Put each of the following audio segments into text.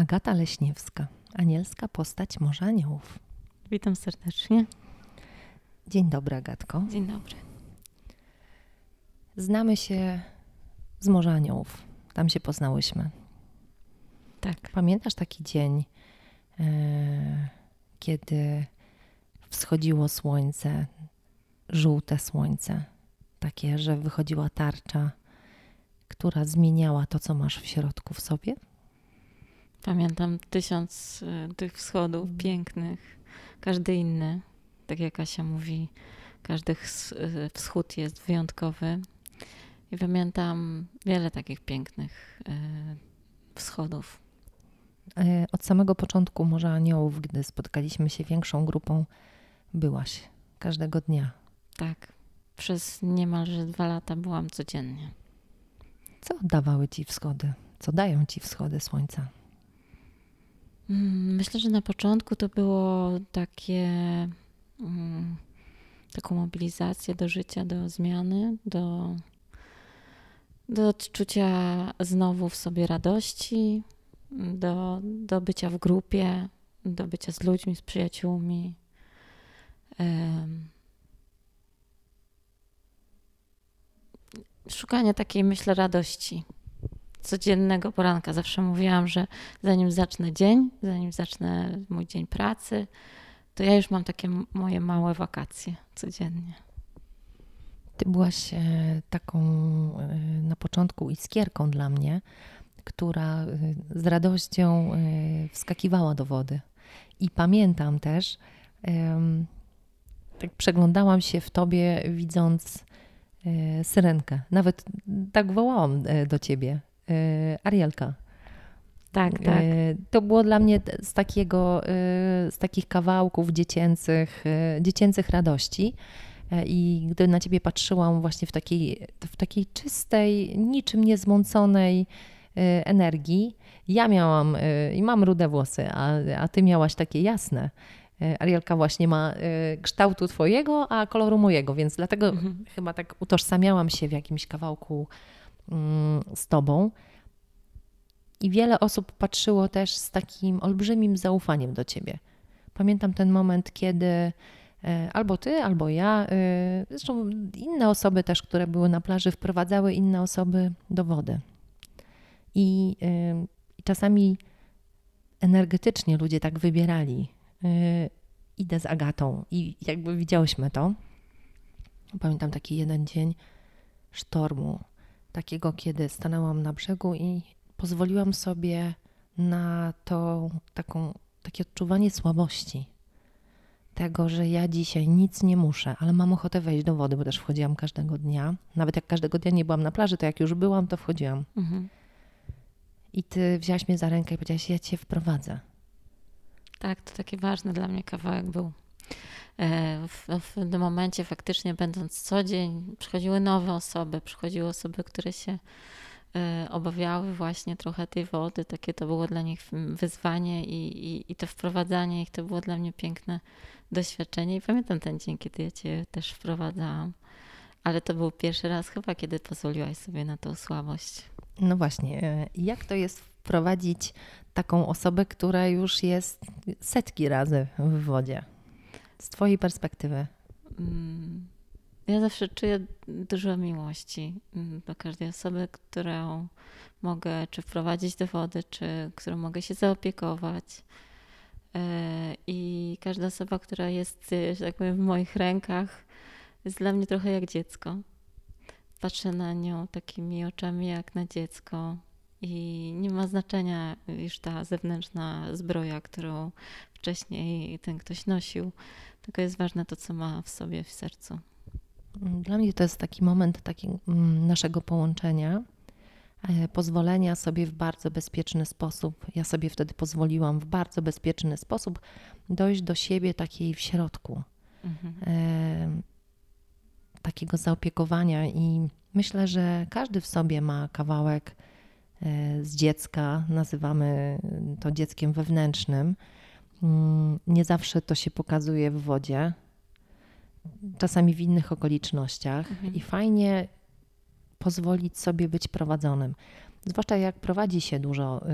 Agata Leśniewska, anielska postać Morza Aniołów. Witam serdecznie. Dzień dobry, Agatko. Dzień dobry. Znamy się z Morza Aniołów. Tam się poznałyśmy. Tak. Pamiętasz taki dzień, e, kiedy wschodziło słońce, żółte słońce, takie, że wychodziła tarcza, która zmieniała to, co masz w środku w sobie? Pamiętam tysiąc y, tych wschodów Mhm. pięknych, każdy inny. Tak jak Kasia mówi, każdy y, wschód jest wyjątkowy. I pamiętam wiele takich pięknych wschodów. E, Od samego początku Morza Aniołów, gdy spotkaliśmy się większą grupą, byłaś każdego dnia. Tak. Przez niemalże dwa lata byłam codziennie. Co dawały ci wschody? Co dają ci wschody słońca? Mm, Myślę, że na początku to było takie mm, taką mobilizację do życia, do zmiany, do, do odczucia znowu w sobie radości, do, do bycia w grupie, do bycia z ludźmi, z przyjaciółmi. Szukanie takiej, myślę, radości codziennego poranka. Zawsze mówiłam, że zanim zacznę dzień, zanim zacznę mój dzień pracy, to ja już mam takie moje małe wakacje codziennie. Ty byłaś e, taką e, na początku iskierką dla mnie, która e, z radością wskakiwała do wody. I pamiętam też, tak przeglądałam się w tobie, widząc syrenkę. Nawet tak wołałam do ciebie. E, Arielka. Tak, tak. E, To było dla mnie z takiego, e, z takich kawałków dziecięcych, dziecięcych radości. I gdy na ciebie patrzyłam właśnie w takiej, w takiej czystej, niczym niezmąconej energii, ja miałam i mam rude włosy, a, a ty miałaś takie jasne. Arielka właśnie ma kształtu twojego, a koloru mojego, więc dlatego Mhm. chyba tak utożsamiałam się w jakimś kawałku z tobą. I wiele osób patrzyło też z takim olbrzymim zaufaniem do ciebie. Pamiętam ten moment, kiedy e, albo ty, albo ja, e, zresztą inne osoby też, które były na plaży, wprowadzały inne osoby do wody. I, e, i czasami energetycznie ludzie tak wybierali. Idę z Agatą i jakby widziałyśmy to. Pamiętam taki jeden dzień sztormu, takiego, kiedy stanęłam na brzegu i pozwoliłam sobie na to taką, takie odczuwanie słabości. Tego, że ja dzisiaj nic nie muszę, ale mam ochotę wejść do wody, bo też wchodziłam każdego dnia. Nawet jak każdego dnia nie byłam na plaży, to jak już byłam, to wchodziłam. Mhm. I ty wzięłaś mnie za rękę i powiedziałaś, ja cię wprowadzę. Tak, to taki ważny dla mnie kawałek był. E, W, w tym momencie faktycznie będąc co dzień przychodziły nowe osoby, przychodziły osoby, które się e, obawiały właśnie trochę tej wody. Takie to było dla nich wyzwanie i, i, i to wprowadzanie ich to było dla mnie piękne doświadczenie. I pamiętam ten dzień, kiedy ja Cię też wprowadzałam. Ale to był pierwszy raz chyba, kiedy pozwoliłaś sobie na tą słabość. No właśnie, e, jak to jest wprowadzić taką osobę, która już jest setki razy w wodzie? Z twojej perspektywy. Mm, Ja zawsze czuję dużo miłości mm, do każdej osoby, którą mogę czy wprowadzić do wody, czy którą mogę się zaopiekować. E, I każda osoba, która jest, e, że tak powiem, w moich rękach, jest dla mnie trochę jak dziecko. Patrzę na nią takimi oczami jak na dziecko. I nie ma znaczenia już ta zewnętrzna zbroja, którą wcześniej ten ktoś nosił, tylko jest ważne to, co ma w sobie, w sercu. Dla mnie to jest taki moment taki, mm, naszego połączenia, e, pozwolenia sobie w bardzo bezpieczny sposób, ja sobie wtedy pozwoliłam w bardzo bezpieczny sposób dojść do siebie takiej w środku, Mhm. e, takiego zaopiekowania i myślę, że każdy w sobie ma kawałek e, z dziecka, nazywamy to dzieckiem wewnętrznym. Mm, Nie zawsze to się pokazuje w wodzie, czasami w innych okolicznościach Mhm. i fajnie pozwolić sobie być prowadzonym. zwłaszcza jak prowadzi się dużo,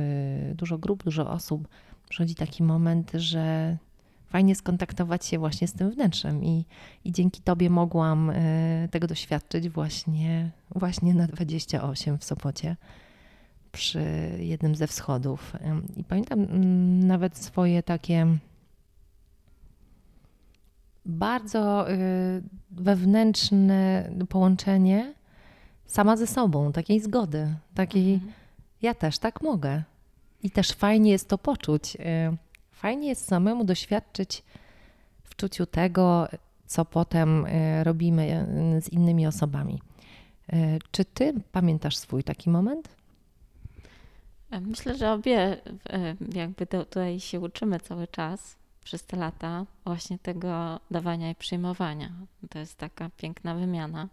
y, dużo grup, dużo osób, przychodzi taki moment, że fajnie skontaktować się właśnie z tym wnętrzem i, i dzięki Tobie mogłam y, tego doświadczyć właśnie, właśnie na 28 w Sopocie przy jednym ze wschodów. I pamiętam mm, nawet swoje takie bardzo y, wewnętrzne połączenie sama ze sobą, takiej zgody, takiej mhm. ja też tak mogę. I też fajnie jest to poczuć. Y, fajnie jest samemu doświadczyć w czuciu tego, co potem y, robimy z innymi osobami. Czy ty pamiętasz swój taki moment? Myślę, że obie jakby tutaj się uczymy cały czas przez te lata właśnie tego dawania i przyjmowania. To jest taka piękna wymiana,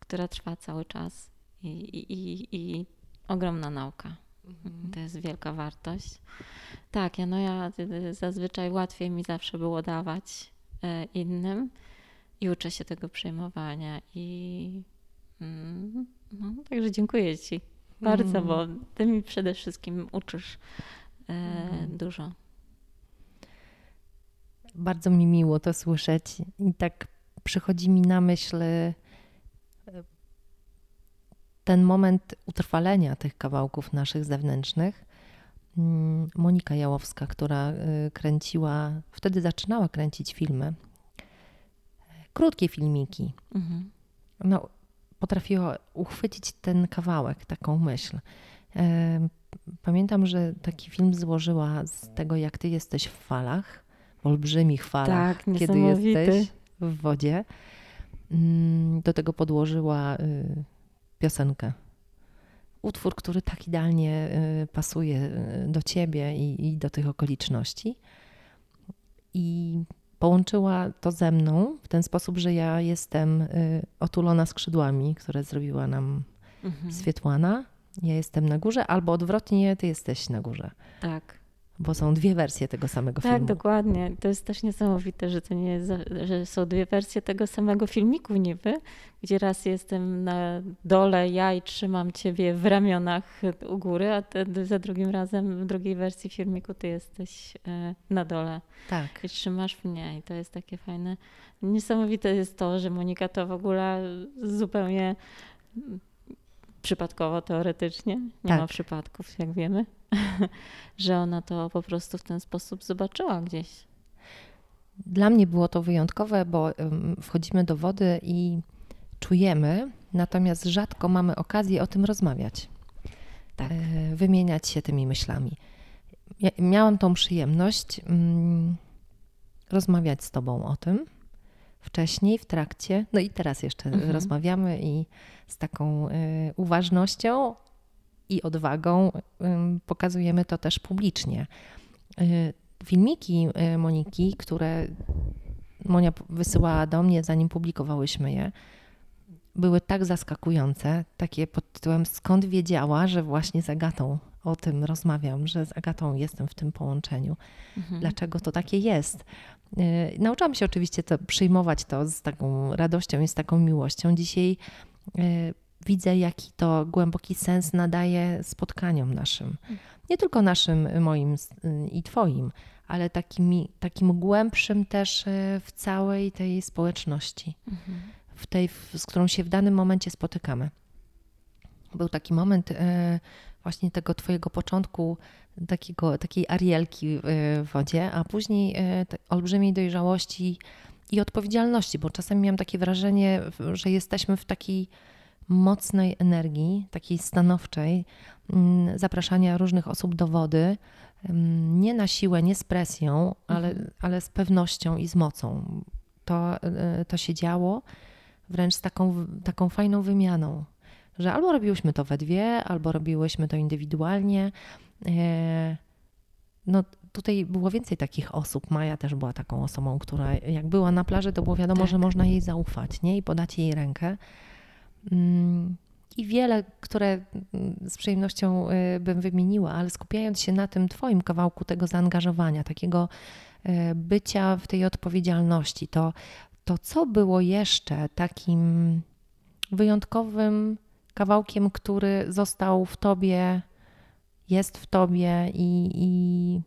która trwa cały czas i, i, i, i ogromna nauka. Mhm. To jest wielka wartość. Tak, ja, no ja zazwyczaj łatwiej mi zawsze było dawać e, innym i uczę się tego przyjmowania i mm, no, także dziękuję Ci bardzo, mm. bo Ty mi przede wszystkim uczysz e, mm. dużo. Bardzo mi miło to słyszeć i tak przychodzi mi na myśl e, ten moment utrwalenia tych kawałków naszych zewnętrznych. Mm, Monika Jałowska, która e, kręciła, wtedy zaczynała kręcić filmy, krótkie filmiki. Mhm. No, potrafiła uchwycić ten kawałek, taką myśl. E, pamiętam, że taki film złożyła z tego, jak ty jesteś w falach olbrzymich falach, tak, kiedy jesteś w wodzie. Mm, do tego podłożyła y, piosenkę. Utwór, który tak idealnie y, pasuje y, do ciebie i, i do tych okoliczności. I połączyła to ze mną w ten sposób, że ja jestem otulona skrzydłami, które zrobiła nam mhm. Swietłana. Ja jestem na górze, albo odwrotnie, ty jesteś na górze. Tak bo są dwie wersje tego samego tak, filmu. Tak, dokładnie. To jest też niesamowite, że to nie jest, że są dwie wersje tego samego filmiku niby, gdzie raz jestem na dole ja i trzymam ciebie w ramionach u góry, a te, za drugim razem w drugiej wersji filmiku ty jesteś e, na dole. Tak. I trzymasz mnie i to jest takie fajne. Niesamowite jest to, że Monika to w ogóle zupełnie przypadkowo teoretycznie, nie tak. ma przypadków, jak wiemy, że ona to po prostu w ten sposób zobaczyła gdzieś. Dla mnie było to wyjątkowe, bo wchodzimy do wody i czujemy, natomiast rzadko mamy okazję o tym rozmawiać. Tak. E, wymieniać się tymi myślami. Ja miałam tą przyjemność mm, rozmawiać z Tobą o tym wcześniej, w trakcie, no i teraz jeszcze mhm. rozmawiamy i z taką y, uważnością i odwagą pokazujemy to też publicznie. Y, filmiki y, Moniki, które Monia wysyłała do mnie, zanim publikowałyśmy je, były tak zaskakujące, takie pod tytułem skąd wiedziała, że właśnie z Agatą o tym rozmawiam, że z Agatą jestem w tym połączeniu. Mhm. Dlaczego to takie jest? Nauczyłam się oczywiście to, przyjmować to z taką radością i z taką miłością. Dzisiaj Y, widzę, jaki to głęboki sens nadaje spotkaniom naszym. Nie tylko naszym, moim i Twoim, ale takim, takim głębszym też y, w całej tej społeczności, mhm. w tej, z którą się w danym momencie spotykamy. Był taki moment y, właśnie tego Twojego początku, takiego, takiej arielki w wodzie, a później olbrzymiej dojrzałości i odpowiedzialności, bo czasami miałam takie wrażenie, że jesteśmy w takiej mocnej energii, takiej stanowczej, mm, zapraszania różnych osób do wody, mm, nie na siłę, nie z presją, ale, mhm. ale z pewnością i z mocą. To, e, to się działo wręcz z taką, taką fajną wymianą, że albo robiłyśmy to we dwie, albo robiłyśmy to indywidualnie. E, no, tutaj było więcej takich osób. Maja też była taką osobą, która jak była na plaży, to było wiadomo, tak. że można jej zaufać nie? i podać jej rękę. Mm, I wiele, które mm, z przyjemnością y, bym wymieniła, ale skupiając się na tym Twoim kawałku tego zaangażowania, takiego y, bycia w tej odpowiedzialności, to, to co było jeszcze takim wyjątkowym kawałkiem, który został w tobie, jest w tobie i, i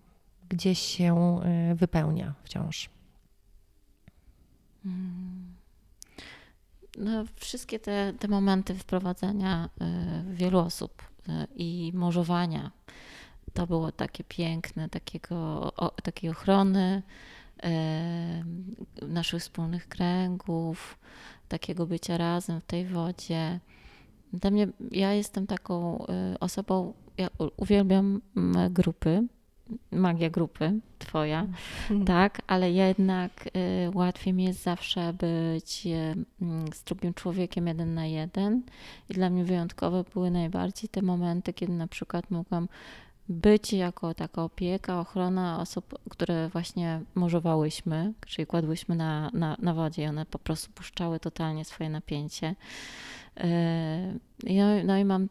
gdzieś się y, wypełnia wciąż. Mm. No, wszystkie te, te momenty wprowadzania y, wielu osób y, i morzowania to było takie piękne, takiego, o, takiej ochrony naszych wspólnych kręgów, takiego bycia razem w tej wodzie. Dla mnie, ja jestem taką osobą, ja uwielbiam grupy, magia grupy twoja, tak, ale jednak y, łatwiej mi jest zawsze być y, z drugim człowiekiem jeden na jeden. I dla mnie wyjątkowe były najbardziej te momenty, kiedy na przykład mogłam być jako taka opieka, ochrona osób, które właśnie morzowałyśmy, czyli kładłyśmy na, na, na wodzie i one po prostu puszczały totalnie swoje napięcie. No, no i mam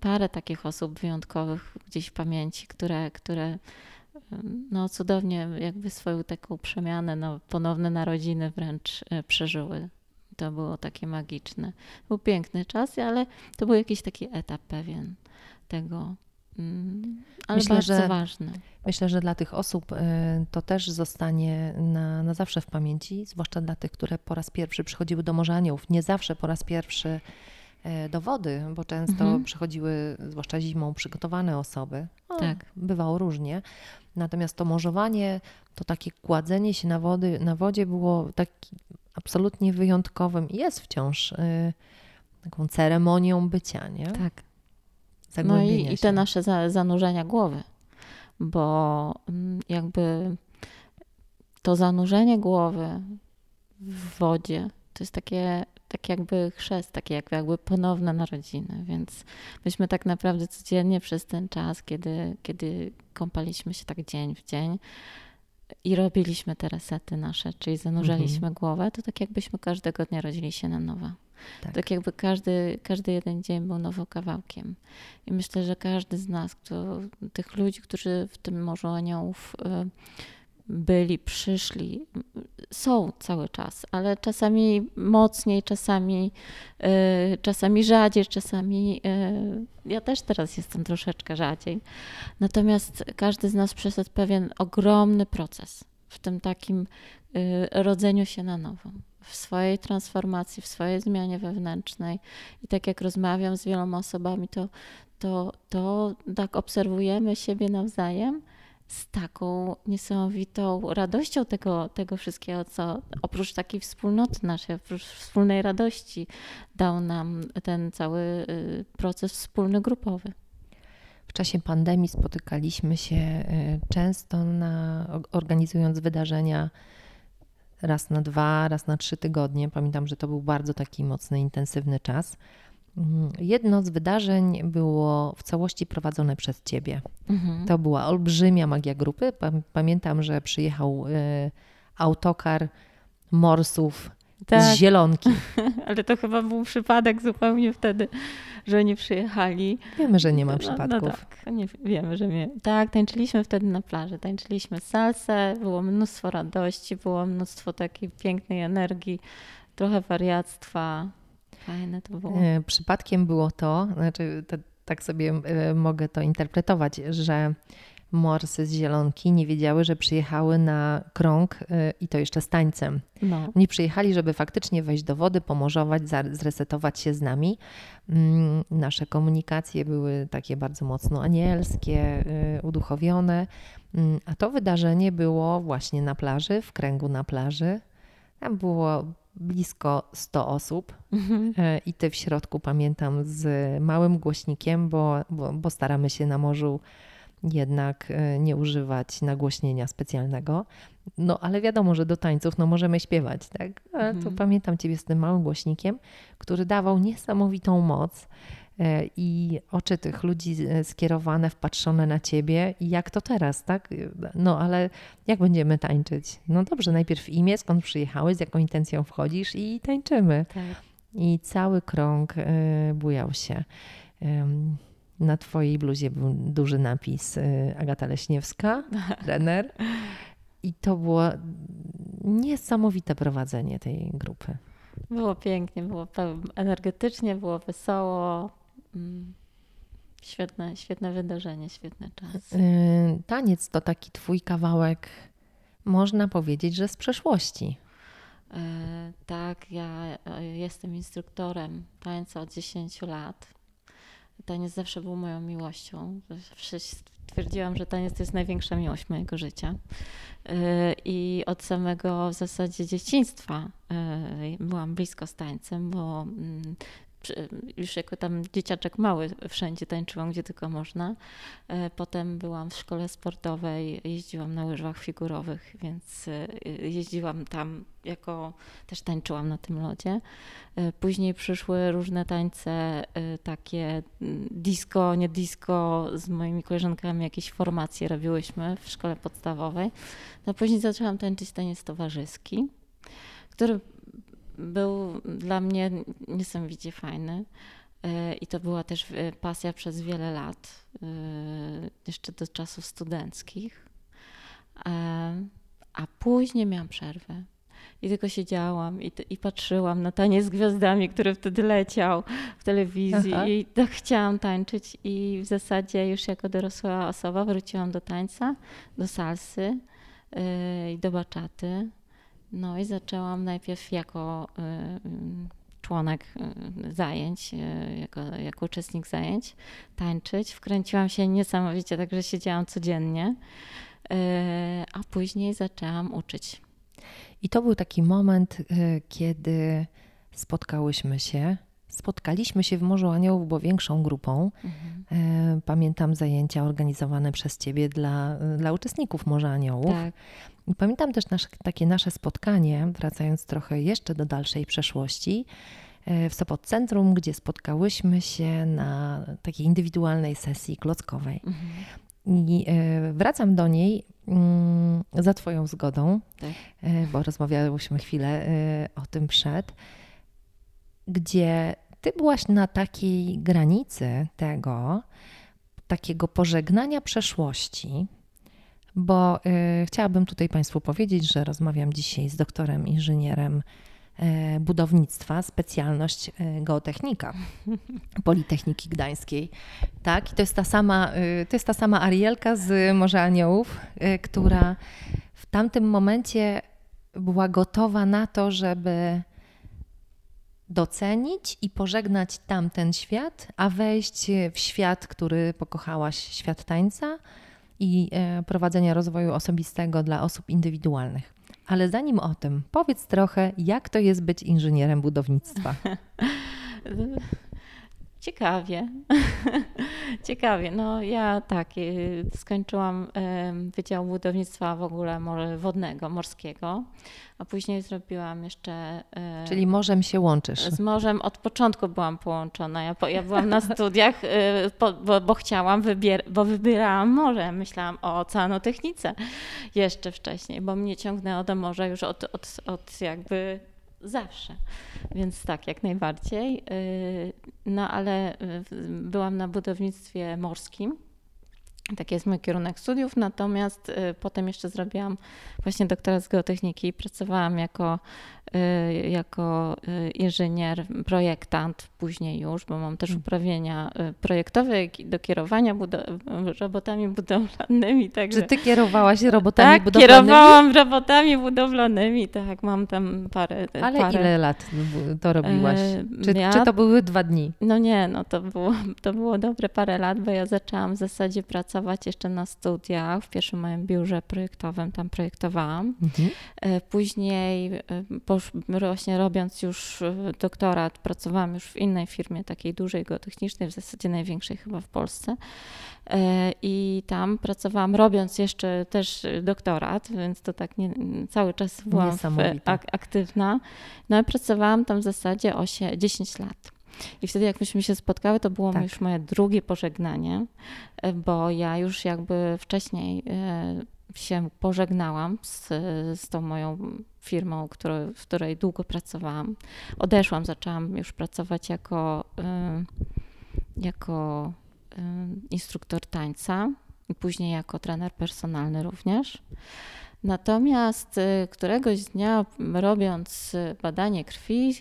parę takich osób wyjątkowych gdzieś w pamięci, które, które no cudownie jakby swoją taką przemianę, no ponowne narodziny wręcz e, przeżyły. To było takie magiczne. Był piękny czas, ale to był jakiś taki etap pewien tego. Mm, ale myślę, bardzo że, ważny. Myślę, że dla tych osób e, to też zostanie na, na zawsze w pamięci, zwłaszcza dla tych, które po raz pierwszy przychodziły do Morzaniów. Nie zawsze po raz pierwszy E, do wody, bo często mhm. przychodziły, zwłaszcza zimą, przygotowane osoby. No, tak. Bywało różnie. Natomiast to morzowanie, to takie kładzenie się na, wody, na wodzie było taki absolutnie wyjątkowym i jest wciąż y, taką ceremonią bycia, nie? Tak. No i, i te nasze zanurzenia głowy, bo mm, jakby to zanurzenie głowy w wodzie to jest takie tak jakby chrzest, takie jak, jakby ponowne narodziny, więc myśmy tak naprawdę codziennie przez ten czas, kiedy, kiedy kąpaliśmy się tak dzień w dzień i robiliśmy te resety nasze, czyli zanurzaliśmy mhm. głowę, to tak jakbyśmy każdego dnia rodzili się na nowo. Tak. tak jakby każdy, każdy jeden dzień był nowym kawałkiem. I myślę, że każdy z nas, kto, tych ludzi, którzy w tym Morzu Aniołów y, byli, przyszli, są cały czas, ale czasami mocniej, czasami, yy, czasami rzadziej, czasami ja też teraz jestem troszeczkę rzadziej. Natomiast każdy z nas przeszedł pewien ogromny proces w tym takim rodzeniu się na nowo, w swojej transformacji, w swojej zmianie wewnętrznej. I tak jak rozmawiam z wieloma osobami, to, to, to tak obserwujemy siebie nawzajem z taką niesamowitą radością tego, tego wszystkiego, co oprócz takiej wspólnoty naszej, oprócz wspólnej radości dał nam ten cały y, proces wspólny grupowy. W czasie pandemii spotykaliśmy się y, często na, organizując wydarzenia raz na dwa, raz na trzy tygodnie. Pamiętam, że to był bardzo taki mocny, intensywny czas. Mhm. Jedno z wydarzeń było w całości prowadzone przez ciebie. Mhm. To była olbrzymia magia grupy. Pamiętam, że przyjechał y, autokar morsów tak. z Zielonki. Ale to chyba był przypadek zupełnie wtedy, że nie przyjechali. Wiemy, że nie ma przypadków. No, no tak, nie, wiemy, że nie. Tak, tańczyliśmy wtedy na plaży. Tańczyliśmy salsę, było mnóstwo radości, było mnóstwo takiej pięknej energii, trochę wariactwa. Fajne to było. E, przypadkiem było to, znaczy tak sobie e, mogę to interpretować, że morsy z Zielonki nie wiedziały, że przyjechały na krąg e, i to jeszcze z tańcem. No. Nie przyjechali, żeby faktycznie wejść do wody, pomorzować, zresetować się z nami. Mm, nasze komunikacje były takie bardzo mocno anielskie, uduchowione, mm, a to wydarzenie było właśnie na plaży, w kręgu na plaży. Tam było blisko 100 osób mhm. E, i ty w środku pamiętam z małym głośnikiem, bo, bo, bo, staramy się na morzu jednak e, nie używać nagłośnienia specjalnego. No ale wiadomo, że do tańców no, możemy śpiewać, tak? Ale to mhm. pamiętam ciebie z tym małym głośnikiem, który dawał niesamowitą moc. E, i oczy tych ludzi e, skierowane, wpatrzone na ciebie i jak to teraz, tak? No ale jak będziemy tańczyć? No dobrze, najpierw imię, skąd przyjechałeś, z jaką intencją wchodzisz i tańczymy. Tak. I cały krąg bujał się. Na twojej bluzie był duży napis Agata Leśniewska, trener. I to było niesamowite prowadzenie tej grupy. Było pięknie, było energetycznie, było wesoło. Mm. Świetne, świetne wydarzenie, świetny czas. Yy, taniec to taki twój kawałek, można powiedzieć, że z przeszłości. Yy, tak, ja e, jestem instruktorem tańca od 10 lat. Taniec zawsze był moją miłością. Zawsze twierdziłam, że taniec to jest największa miłość mojego życia. Yy, I od samego w zasadzie dzieciństwa byłam blisko z tańcem, bo mm, już jako tam dzieciaczek mały wszędzie tańczyłam, gdzie tylko można. E, potem byłam w szkole sportowej, jeździłam na łyżwach figurowych, więc e, jeździłam tam jako, też tańczyłam na tym lodzie. E, później przyszły różne tańce takie mm, disco, nie disco, z moimi koleżankami jakieś formacje robiłyśmy w szkole podstawowej. No później zaczęłam tańczyć taniec towarzyski, który był dla mnie niesamowicie fajny. E, I to była też e, pasja przez wiele lat, e, jeszcze do czasów studenckich. A później miałam przerwę. I tylko siedziałam i, i patrzyłam na taniec z gwiazdami, który wtedy leciał w telewizji. Aha. I tak chciałam tańczyć. I w zasadzie już jako dorosła osoba wróciłam do tańca, do salsy i do baczaty. No i zaczęłam najpierw jako y, y, członek y, zajęć, jako, jako uczestnik zajęć tańczyć. Wkręciłam się niesamowicie, także siedziałam codziennie, a później zaczęłam uczyć. I to był taki moment, kiedy spotkałyśmy się. Spotkaliśmy się w Morzu Aniołów, bo większą grupą. Mhm. Pamiętam zajęcia organizowane przez Ciebie dla, dla uczestników Morza Aniołów. Tak. I pamiętam też nasze, takie nasze spotkanie, wracając trochę jeszcze do dalszej przeszłości, e, w Sopot Centrum, gdzie spotkałyśmy się na takiej indywidualnej sesji klockowej. Mhm. I e, wracam do niej mm, za Twoją zgodą, tak. E, bo rozmawiałyśmy chwilę o tym przed, gdzie Ty byłaś na takiej granicy tego, takiego pożegnania przeszłości, bo y, chciałabym tutaj Państwu powiedzieć, że rozmawiam dzisiaj z doktorem inżynierem y, budownictwa, specjalność y, geotechnika Politechniki Gdańskiej. Tak, i to jest ta sama, y, to jest ta sama Arielka z Morza Aniołów, y, która w tamtym momencie była gotowa na to, żeby docenić i pożegnać tamten świat, a wejść w świat, który pokochałaś, świat tańca i e, prowadzenia rozwoju osobistego dla osób indywidualnych. Ale zanim o tym, powiedz trochę, jak to jest być inżynierem budownictwa. Ciekawie. Ciekawie. No ja tak, y, skończyłam Wydział Budownictwa w ogóle wodnego, morskiego, a później zrobiłam jeszcze... Czyli morzem się łączysz. Z morzem od początku byłam połączona. Ja, ja byłam na studiach, y, bo, bo chciałam, wybier bo wybierałam morze. Myślałam o oceanotechnice jeszcze wcześniej, bo mnie ciągnęło do morza już od, od, od jakby Zawsze. Więc tak, jak najbardziej. Y, no ale byłam na budownictwie morskim Taki jest mój kierunek studiów, natomiast y, potem jeszcze zrobiłam właśnie doktorat z geotechniki. Pracowałam jako, jako y, inżynier, projektant później już, bo mam też mm. uprawnienia projektowe do kierowania robotami budowlanymi. Także... Czy ty kierowałaś robotami tak, budowlanymi? kierowałam robotami budowlanymi, tak, mam tam parę... Ale parę... ile lat to robiłaś? Czy, ja... czy to były dwa dni? No nie, no to było, to było dobre parę lat, bo ja zaczęłam w zasadzie pracować jeszcze na studiach. W pierwszym moim biurze projektowym tam projektowałam. Mhm. Później e, właśnie robiąc już e, doktorat, pracowałam już w innej firmie, takiej dużej geotechnicznej, w zasadzie największej chyba w Polsce. I tam pracowałam, robiąc jeszcze też doktorat, więc to tak nie, cały czas byłam aktywna. No i pracowałam tam w zasadzie 8, 10 lat. I wtedy, jak myśmy się spotkały, to było tak. już moje drugie pożegnanie, e, bo ja już jakby wcześniej e, się pożegnałam z, z tą moją firmą, w której długo pracowałam. Odeszłam, zaczęłam już pracować jako, e, jako instruktor tańca i później jako trener personalny również. Natomiast y, któregoś dnia, robiąc badanie krwi,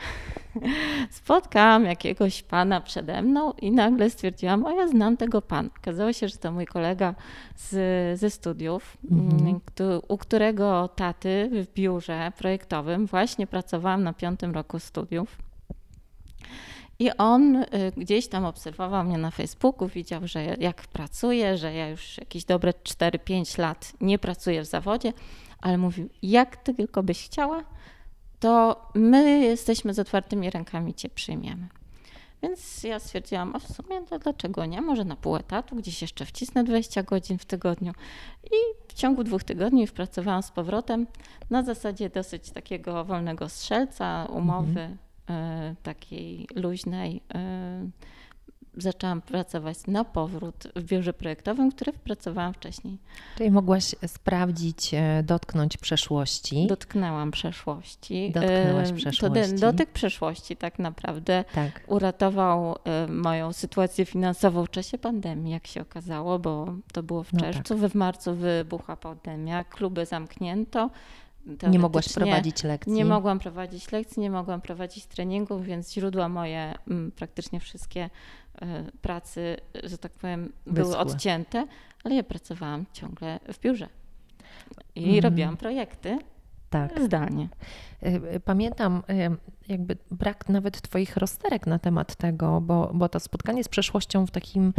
spotkałam jakiegoś pana przede mną i nagle stwierdziłam, o ja znam tego pana. Okazało się, że to mój kolega z, ze studiów, mhm. Mm, u którego taty w biurze projektowym właśnie pracowałam na piątym roku studiów. I on y, gdzieś tam obserwował mnie na Facebooku, widział, że jak pracuję, że ja już jakieś dobre 4-5 lat nie pracuję w zawodzie, ale mówił, jak ty tylko byś chciała, to my jesteśmy z otwartymi rękami, cię przyjmiemy. Więc ja stwierdziłam, a w sumie to dlaczego nie? Może na pół etatu, gdzieś jeszcze wcisnę 20 godzin w tygodniu. I w ciągu dwóch tygodni pracowałam z powrotem na zasadzie dosyć takiego wolnego strzelca, umowy mhm. takiej luźnej. Y, zaczęłam pracować na powrót w biurze projektowym, które pracowałam wcześniej. Czyli mogłaś sprawdzić, e, dotknąć przeszłości. Dotknęłam przeszłości. Dotknęłaś przeszłości. To dotyk przeszłości tak naprawdę tak. uratował e, moją sytuację finansową w czasie pandemii, jak się okazało, bo to było w czerwcu, no tak. w marcu wybuchła pandemia, kluby zamknięto. Nie mogłaś prowadzić lekcji? Nie mogłam prowadzić lekcji, nie mogłam prowadzić treningów, więc źródła moje praktycznie wszystkie E, pracy, że tak powiem, były Wyschłe. odcięte, ale ja pracowałam ciągle w biurze i mm. robiłam projekty tak. zdalnie. E, e, pamiętam jakby brak nawet Twoich rozterek na temat tego, bo, bo to spotkanie z przeszłością w takim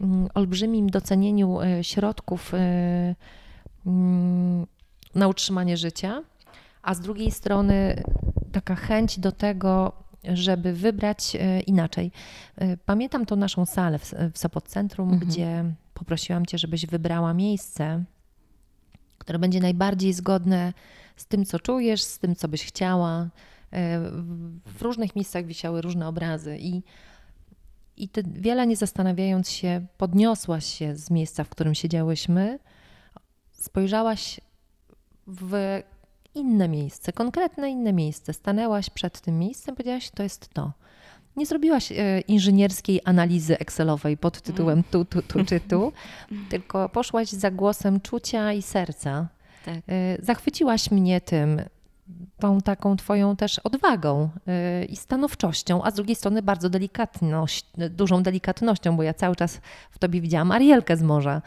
mm, olbrzymim docenieniu środków mm, na utrzymanie życia, a z drugiej strony taka chęć do tego, żeby wybrać e, inaczej. E, pamiętam tą naszą salę w, w Sopot Centrum, mhm. gdzie poprosiłam Cię, żebyś wybrała miejsce, które będzie najbardziej zgodne z tym, co czujesz, z tym, co byś chciała. E, w różnych miejscach wisiały różne obrazy i, i ty, wiele nie zastanawiając się, podniosłaś się z miejsca, w którym siedziałyśmy, spojrzałaś w inne miejsce, konkretne inne miejsce. Stanęłaś przed tym miejscem, powiedziałaś, to jest to. Nie zrobiłaś e, inżynierskiej analizy Excelowej pod tytułem tu, tu, tu czy tu, tylko poszłaś za głosem czucia i serca. Tak. E, zachwyciłaś mnie tym, tą taką twoją też odwagą yy, i stanowczością, a z drugiej strony bardzo delikatność, dużą delikatnością, bo ja cały czas w tobie widziałam Arielkę z morza.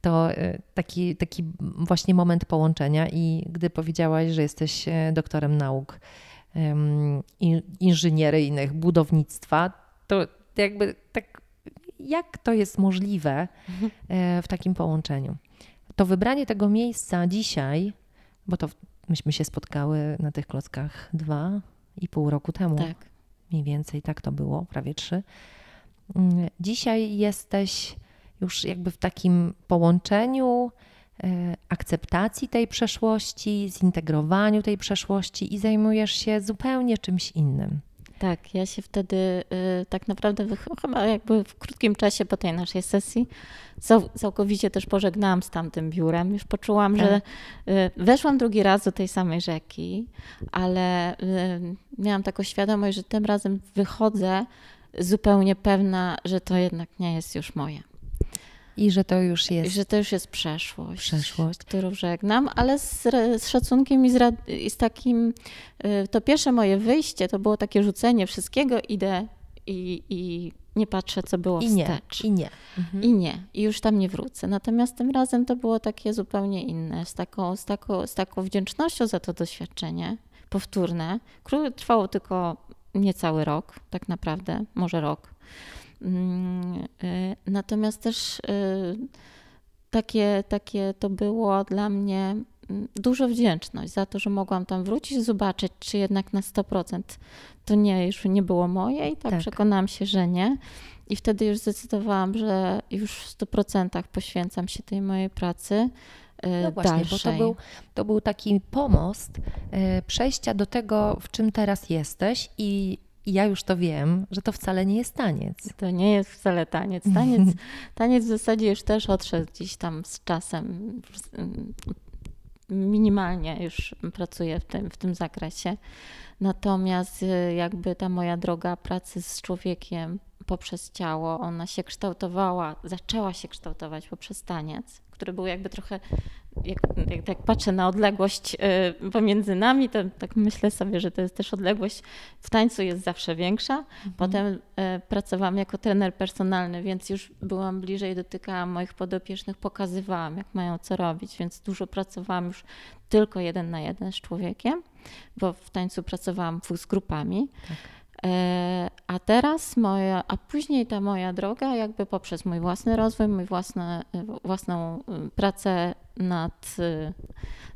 To yy, taki, taki właśnie moment połączenia i gdy powiedziałaś, że jesteś e, doktorem nauk inżynieryjnych, budownictwa, to jakby tak, jak to jest możliwe mhm. e, w takim połączeniu? To wybranie tego miejsca dzisiaj, bo to Myśmy się spotkały na tych klockach dwa i pół roku temu. Tak. Mniej więcej tak to było, prawie trzy. Mm, dzisiaj jesteś już jakby w takim połączeniu e, akceptacji tej przeszłości, zintegrowaniu tej przeszłości i zajmujesz się zupełnie czymś innym. Tak, ja się wtedy y, tak naprawdę chyba jakby w krótkim czasie po tej naszej sesji cał, całkowicie też pożegnałam z tamtym biurem. Już poczułam, tak. że y, weszłam drugi raz do tej samej rzeki, ale y, miałam taką świadomość, że tym razem wychodzę zupełnie pewna, że to jednak nie jest już moje. I że to już jest. Że to już jest przeszłość, przeszłość. którą żegnam, ale z, z szacunkiem i z, i z takim. Y, to pierwsze moje wyjście to było takie rzucenie wszystkiego, idę i, i nie patrzę, co było I wstecz. Nie, I nie. Mhm. I nie. I już tam nie wrócę. Natomiast tym razem to było takie zupełnie inne, z taką, z taką, z taką wdzięcznością za to doświadczenie, powtórne, które trwało tylko niecały rok, tak naprawdę, może rok. Mm, y, natomiast też y, takie, takie to było dla mnie mm, dużo wdzięczność za to, że mogłam tam wrócić, zobaczyć, czy jednak na 100% to nie, już nie było moje i tak, tak. przekonałam się, że nie. I wtedy już zdecydowałam, że już w 100% poświęcam się tej mojej pracy. Y, no właśnie, dalszej. bo to był, to był taki pomost przejścia do tego, w czym teraz jesteś i i ja już to wiem, że to wcale nie jest taniec. To nie jest wcale taniec. Taniec, taniec w zasadzie już też odszedł gdzieś tam z czasem. Minimalnie już pracuję w tym, w tym zakresie. Natomiast y, jakby ta moja droga pracy z człowiekiem poprzez ciało, ona się kształtowała, zaczęła się kształtować poprzez taniec, który był jakby trochę jak, jak, jak, patrzę na odległość y, pomiędzy nami, to tak myślę sobie, że to jest też odległość w tańcu jest zawsze większa. Mhm. Potem y, pracowałam jako trener personalny, więc już byłam bliżej, dotykałam moich podopiecznych, pokazywałam, jak mają co robić, więc dużo pracowałam już tylko jeden na jeden z człowiekiem, bo w tańcu pracowałam z grupami. Tak. E, a teraz moja, a później ta moja droga, jakby poprzez mój własny rozwój, mój własny, własną y, pracę nad,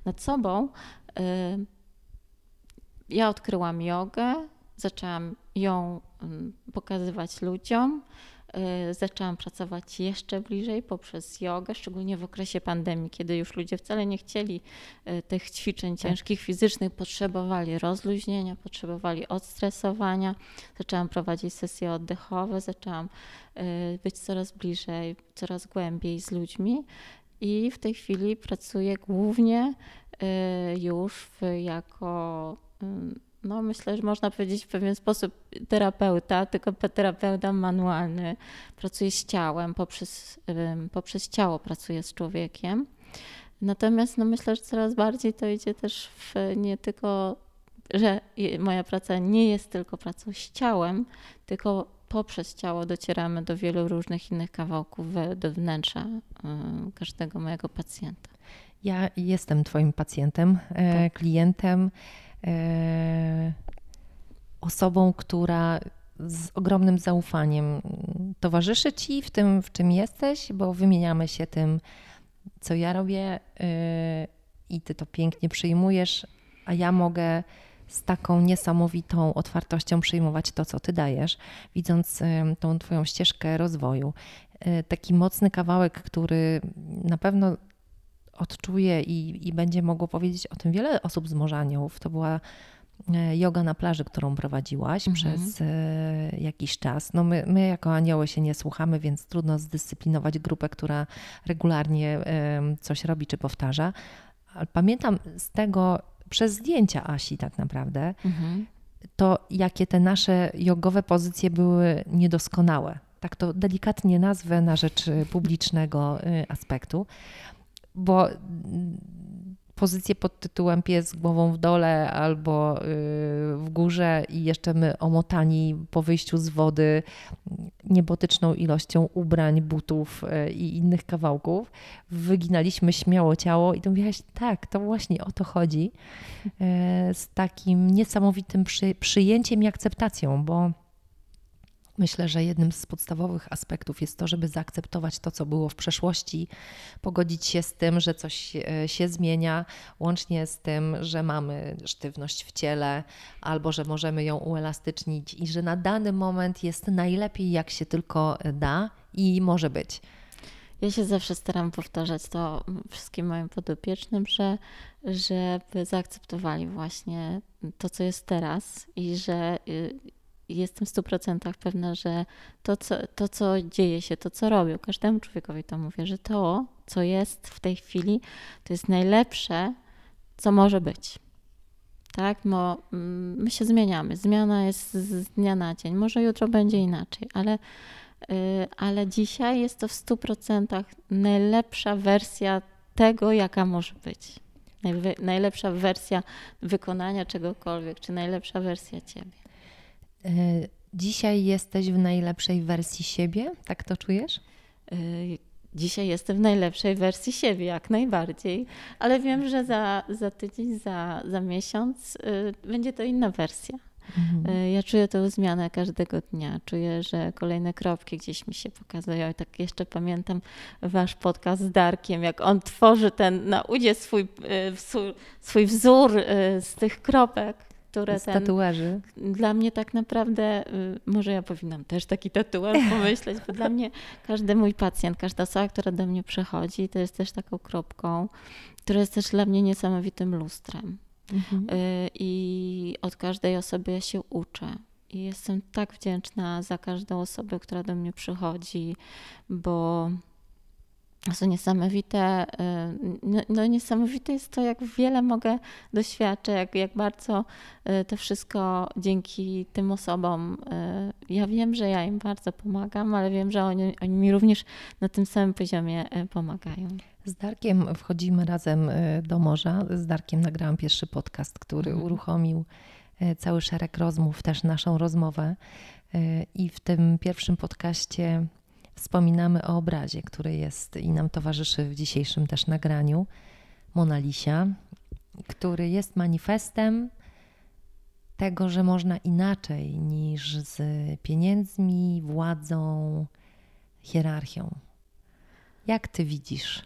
nad sobą, ja odkryłam jogę, zaczęłam ją pokazywać ludziom. Y, zaczęłam pracować jeszcze bliżej poprzez jogę, szczególnie w okresie pandemii, kiedy już ludzie wcale nie chcieli y, tych ćwiczeń tak. ciężkich fizycznych, potrzebowali rozluźnienia, potrzebowali odstresowania. Zaczęłam prowadzić sesje oddechowe, zaczęłam y, być coraz bliżej, coraz głębiej z ludźmi i w tej chwili pracuję głównie już jako no myślę, że można powiedzieć w pewien sposób terapeuta, tylko terapeuta manualny. Pracuje z ciałem, poprzez, poprzez ciało pracuje z człowiekiem. Natomiast no myślę, że coraz bardziej to idzie też w nie tylko, że moja praca nie jest tylko pracą z ciałem, tylko poprzez ciało docieramy do wielu różnych innych kawałków do wnętrza każdego mojego pacjenta. Ja jestem Twoim pacjentem, e, tak. klientem. E, osobą, która z ogromnym zaufaniem towarzyszy ci w tym, w czym jesteś, bo wymieniamy się tym, co ja robię e, i ty to pięknie przyjmujesz, a ja mogę z taką niesamowitą otwartością przyjmować to, co ty dajesz, widząc e, tą twoją ścieżkę rozwoju. Taki mocny kawałek, który na pewno odczuje i, i będzie mogło powiedzieć o tym wiele osób z Morzaniów. To była e, yoga na plaży, którą prowadziłaś mhm. przez e, jakiś czas. No my, my jako anioły się nie słuchamy, więc trudno zdyscyplinować grupę, która regularnie e, coś robi czy powtarza. Ale pamiętam z tego przez zdjęcia Asi tak naprawdę, mhm. to jakie te nasze jogowe pozycje były niedoskonałe. Tak to delikatnie nazwę na rzecz publicznego aspektu bo pozycję pod tytułem pies głową w dole albo y, w górze i jeszcze my omotani po wyjściu z wody niebotyczną ilością ubrań, butów y, i innych kawałków, wyginaliśmy śmiało ciało i to mówiłaś, tak, to właśnie o to chodzi, y, z takim niesamowitym przy, przyjęciem i akceptacją, bo Myślę, że jednym z podstawowych aspektów jest to, żeby zaakceptować to, co było w przeszłości, pogodzić się z tym, że coś e, się zmienia, łącznie z tym, że mamy sztywność w ciele albo że możemy ją uelastycznić i że na dany moment jest najlepiej, jak się tylko da i może być. Ja się zawsze staram powtarzać to wszystkim moim podopiecznym, że żeby zaakceptowali właśnie to, co jest teraz i że y, jestem w 100% pewna, że to co, to, co dzieje się, to, co robią, każdemu człowiekowi to mówię, że to, co jest w tej chwili, to jest najlepsze, co może być. Tak, bo mm, my się zmieniamy. Zmiana jest z dnia na dzień. Może jutro będzie inaczej, ale, y, ale dzisiaj jest to w 100% najlepsza wersja tego, jaka może być. Najlepsza wersja wykonania czegokolwiek, czy najlepsza wersja ciebie. E, dzisiaj jesteś w najlepszej wersji siebie, tak to czujesz? E, dzisiaj jestem w najlepszej wersji siebie, jak najbardziej, ale wiem, że za, za tydzień, za, za miesiąc y, będzie to inna wersja. Mhm. Ja czuję tę zmianę każdego dnia. Czuję, że kolejne kropki gdzieś mi się pokazują. I tak jeszcze pamiętam wasz podcast z Darkiem, jak on tworzy ten na udzie swój, swój wzór z tych kropek które z ten, tatuaży. Dla mnie tak naprawdę, y, może ja powinnam też taki tatuaż pomyśleć, bo dla mnie każdy mój pacjent, każda osoba, która do mnie przychodzi, to jest też taką kropką, która jest też dla mnie niesamowitym lustrem. Mhm. Y, I od każdej osoby ja się uczę. I jestem tak wdzięczna za każdą osobę, która do mnie przychodzi, bo są niesamowite. Y, no, no, niesamowite jest to, jak wiele mogę doświadczyć, jak, jak bardzo y, to wszystko dzięki tym osobom. Y, ja wiem, że ja im bardzo pomagam, ale wiem, że oni, oni mi również na tym samym poziomie pomagają. Z Darkiem wchodzimy razem do morza. Z Darkiem nagrałam pierwszy podcast, który mhm. uruchomił cały szereg rozmów, też naszą rozmowę. I w tym pierwszym podcaście wspominamy o obrazie, który jest i nam towarzyszy w dzisiejszym też nagraniu. Mona Lisa, który jest manifestem tego, że można inaczej niż z pieniędzmi, władzą, hierarchią. Jak ty widzisz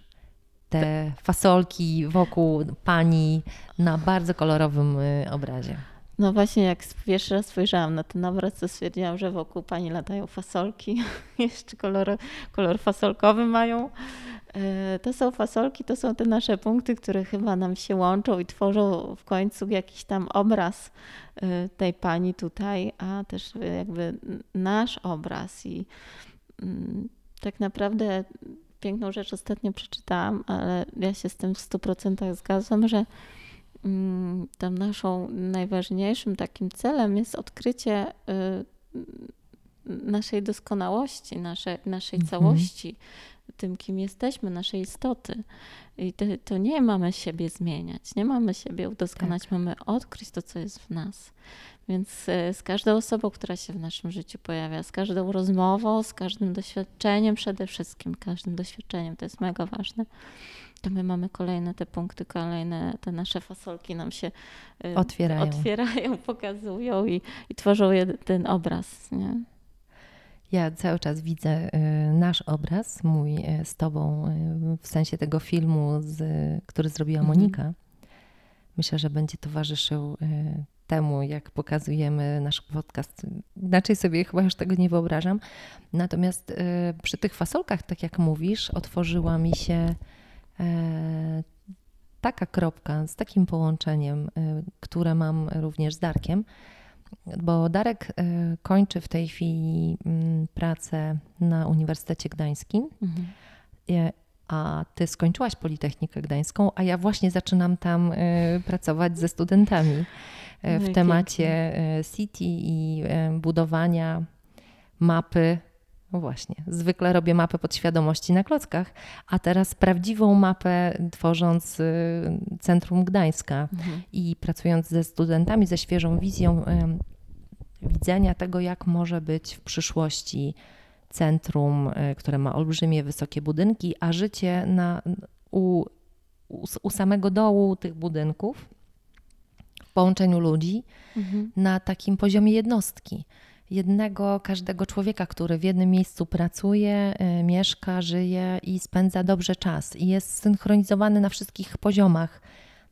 te fasolki wokół pani na bardzo kolorowym y, obrazie? No właśnie, jak pierwszy raz spojrzałam na ten obraz, to stwierdziłam, że wokół pani latają fasolki. Jeszcze kolor, kolor fasolkowy mają. E, to są fasolki, to są te nasze punkty, które chyba nam się łączą i tworzą w końcu jakiś tam obraz e, tej pani tutaj, a też jakby nasz obraz. I mm, tak naprawdę piękną rzecz ostatnio przeczytałam, ale ja się z tym w 100% zgadzam, że tam naszą najważniejszym takim celem jest odkrycie y, naszej doskonałości, naszej, naszej mhm. całości, tym, kim jesteśmy, naszej istoty. I to, to, nie mamy siebie zmieniać, nie mamy siebie udoskonać, tak. mamy odkryć to, co jest w nas. Więc e, z każdą osobą, która się w naszym życiu pojawia, z każdą rozmową, z każdym doświadczeniem, przede wszystkim każdym doświadczeniem, to jest mega ważne, to my mamy kolejne te punkty, kolejne te nasze fasolki nam się e, otwierają, otwierają pokazują i, i tworzą ten obraz. Nie? Ja cały czas widzę e, nasz obraz, mój z Tobą, w sensie tego filmu, z, który zrobiła mhm. Monika. Myślę, że będzie towarzyszył temu, jak pokazujemy nasz podcast. Inaczej sobie chyba już tego nie wyobrażam. Natomiast y, przy tych fasolkach, tak jak mówisz, otworzyła mi się taka kropka z takim połączeniem, y, które mam również z Darkiem, bo Darek y, kończy w tej chwili mm, pracę na Uniwersytecie Gdańskim. Mhm a ty skończyłaś Politechnikę Gdańską, a ja właśnie zaczynam tam pracować ze studentami. E, w temacie e, City i e, budowania mapy. No właśnie, zwykle robię mapę podświadomości na klockach, a teraz prawdziwą mapę tworząc Centrum Gdańska mhm. i pracując ze studentami, ze świeżą wizją widzenia tego, jak może być w przyszłości centrum, które ma olbrzymie, wysokie budynki, a życie na, u, u samego dołu tych budynków połączeniu ludzi mhm. na takim poziomie jednostki. Jednego, każdego człowieka, który w jednym miejscu pracuje, y, mieszka, żyje i spędza dobrze czas i jest synchronizowany na wszystkich poziomach.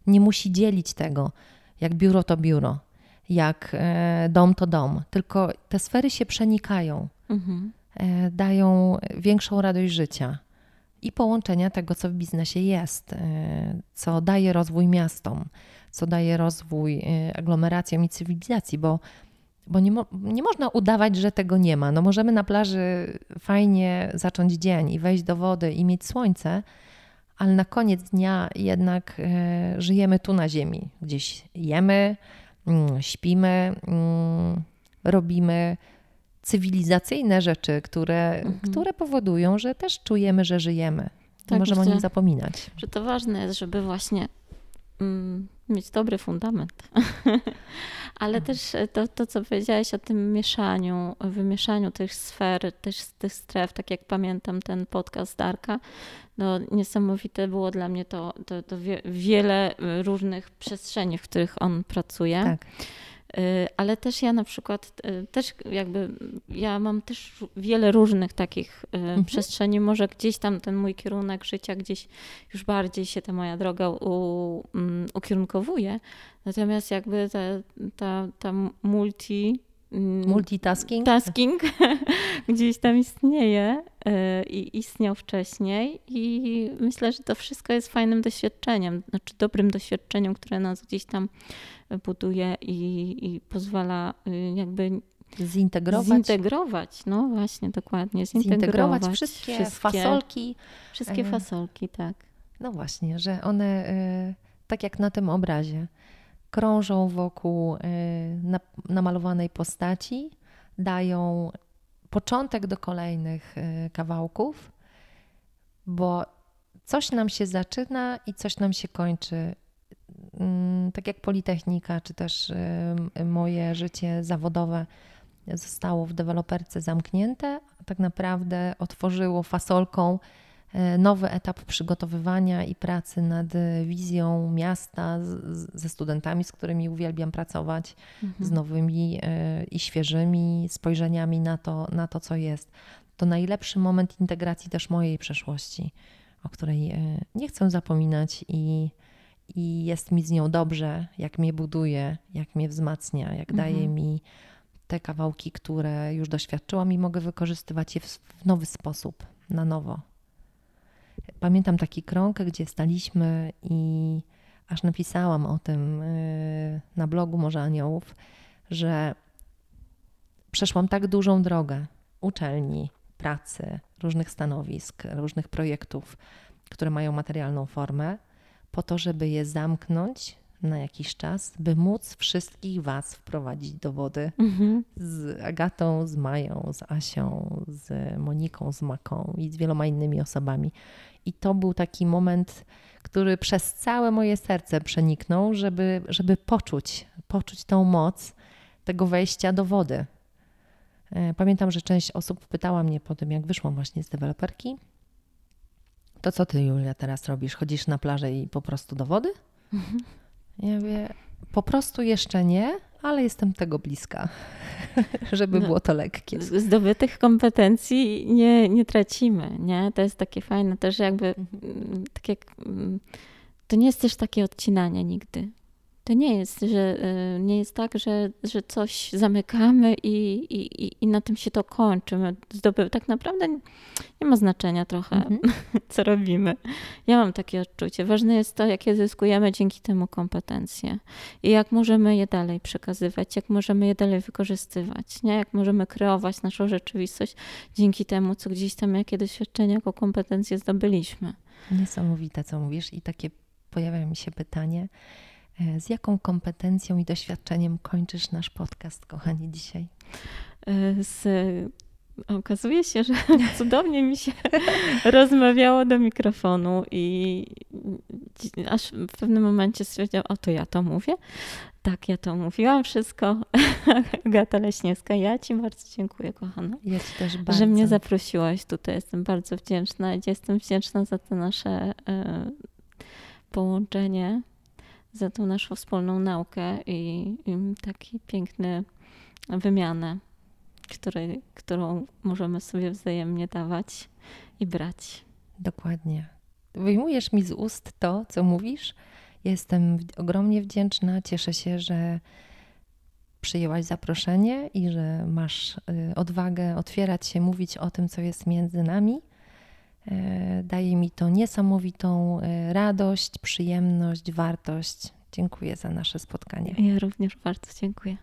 Nie musi dzielić tego, jak biuro to biuro, jak y, dom to dom, tylko te sfery się przenikają, mhm. y, dają większą radość życia i połączenia tego, co w biznesie jest, co daje rozwój miastom co daje rozwój aglomeracjom i cywilizacji, bo, bo nie, mo nie można udawać, że tego nie ma. No możemy na plaży fajnie zacząć dzień i wejść do wody i mieć słońce, ale na koniec dnia jednak y, żyjemy tu na ziemi. Gdzieś jemy, mm, śpimy, mm, robimy cywilizacyjne rzeczy, które, mhm. które powodują, że też czujemy, że żyjemy. Tak, możemy myślę, o nim zapominać. Że to ważne jest, żeby właśnie mm, mieć dobry fundament. Ale mhm. też to, to, co powiedziałeś o tym mieszaniu, wymieszaniu tych sfer, też tych stref, tak jak pamiętam ten podcast Darka, no niesamowite było dla mnie to, to, to wie, wiele różnych przestrzeni, w których on pracuje. Tak. Y, ale też ja na przykład, y, też jakby, ja mam też wiele różnych takich y, mhm. przestrzeni, może gdzieś tam ten mój kierunek życia, gdzieś już bardziej się ta moja droga u, um, ukierunkowuje, natomiast jakby ta, ta, ta multi mm, Multitasking? Tasking gdzieś tam istnieje i istniał wcześniej i myślę, że to wszystko jest fajnym doświadczeniem, znaczy dobrym doświadczeniem, które nas gdzieś tam buduje i, i pozwala y, jakby zintegrować. Zintegrować, no właśnie, dokładnie. Zintegrować, zintegrować wszystkie, wszystkie, fasolki. Wszystkie e, fasolki, tak. No właśnie, że one, y, tak jak na tym obrazie, krążą wokół y, namalowanej postaci, dają początek do kolejnych kawałków, bo coś nam się zaczyna i coś nam się kończy. Mm, tak jak Politechnika, czy też moje życie zawodowe zostało w deweloperce zamknięte, a tak naprawdę otworzyło fasolką nowy etap przygotowywania i pracy nad wizją miasta z, ze studentami, z którymi uwielbiam pracować, mhm. z nowymi e, i świeżymi spojrzeniami na to, na to, co jest. To najlepszy moment integracji też mojej przeszłości, o której e, nie chcę zapominać i, i jest mi z nią dobrze, jak mnie buduje, jak mnie wzmacnia, jak mhm. daje mi te kawałki, które już doświadczyłam i mogę wykorzystywać je w nowy sposób, na nowo. Pamiętam taki krąg, gdzie staliśmy i aż napisałam o tym y, na blogu Morza Aniołów, że przeszłam tak dużą drogę uczelni, pracy, różnych stanowisk, różnych projektów, które mają materialną formę, po to, żeby je zamknąć na jakiś czas, by móc wszystkich Was wprowadzić do wody mhm. z Agatą, z Mają, z Asią, z Moniką, z Maką i z wieloma innymi osobami. I to był taki moment, który przez całe moje serce przeniknął, żeby, żeby poczuć, poczuć tą moc tego wejścia do wody. E, pamiętam, że część osób pytała mnie po tym, jak wyszłam właśnie z deweloperki, to co ty, Julia, teraz robisz? Chodzisz na plażę i po prostu do wody? Mhm. Ja wie, po prostu jeszcze nie, ale jestem tego bliska, żeby no, było to lekkie. Zdobytych kompetencji nie, nie tracimy, nie? To jest takie fajne też jakby, mhm. tak jak, mm, to nie jest też takie odcinanie nigdy. To nie jest, że y, nie jest tak, że, że coś zamykamy i, i, i na tym się to kończy. Zdoby... Tak naprawdę nie ma znaczenia trochę, mm -hmm. co robimy. Ja mam takie odczucie. Ważne jest to, jakie zyskujemy dzięki temu kompetencje i jak możemy je dalej przekazywać, jak możemy je dalej wykorzystywać, nie? jak możemy kreować naszą rzeczywistość dzięki temu, co gdzieś tam, jakie doświadczenia, jako kompetencje zdobyliśmy. Niesamowite, co mówisz i takie pojawia mi się pytanie, E, z jaką kompetencją i doświadczeniem kończysz nasz podcast, kochani, dzisiaj? E, z, okazuje się, że cudownie mi się rozmawiało do mikrofonu i aż w pewnym momencie stwierdziłam, o to ja to mówię. Tak, ja to mówiłam wszystko. Agata Leśniewska, ja Ci bardzo dziękuję, kochana. Ja Ci też bardzo. Że mnie zaprosiłaś tutaj. Jestem bardzo wdzięczna. Jestem wdzięczna za to nasze połączenie za tą naszą wspólną naukę i, i taki piękny wymianę, który, którą możemy sobie wzajemnie dawać i brać. Dokładnie. Wyjmujesz mi z ust to, co mówisz. Jestem ogromnie wdzięczna. Cieszę się, że przyjęłaś zaproszenie i że masz y, odwagę otwierać się, mówić o tym, co jest między nami. E, daje mi to niesamowitą e, radość, przyjemność, wartość. Dziękuję za nasze spotkanie. Ja również bardzo dziękuję.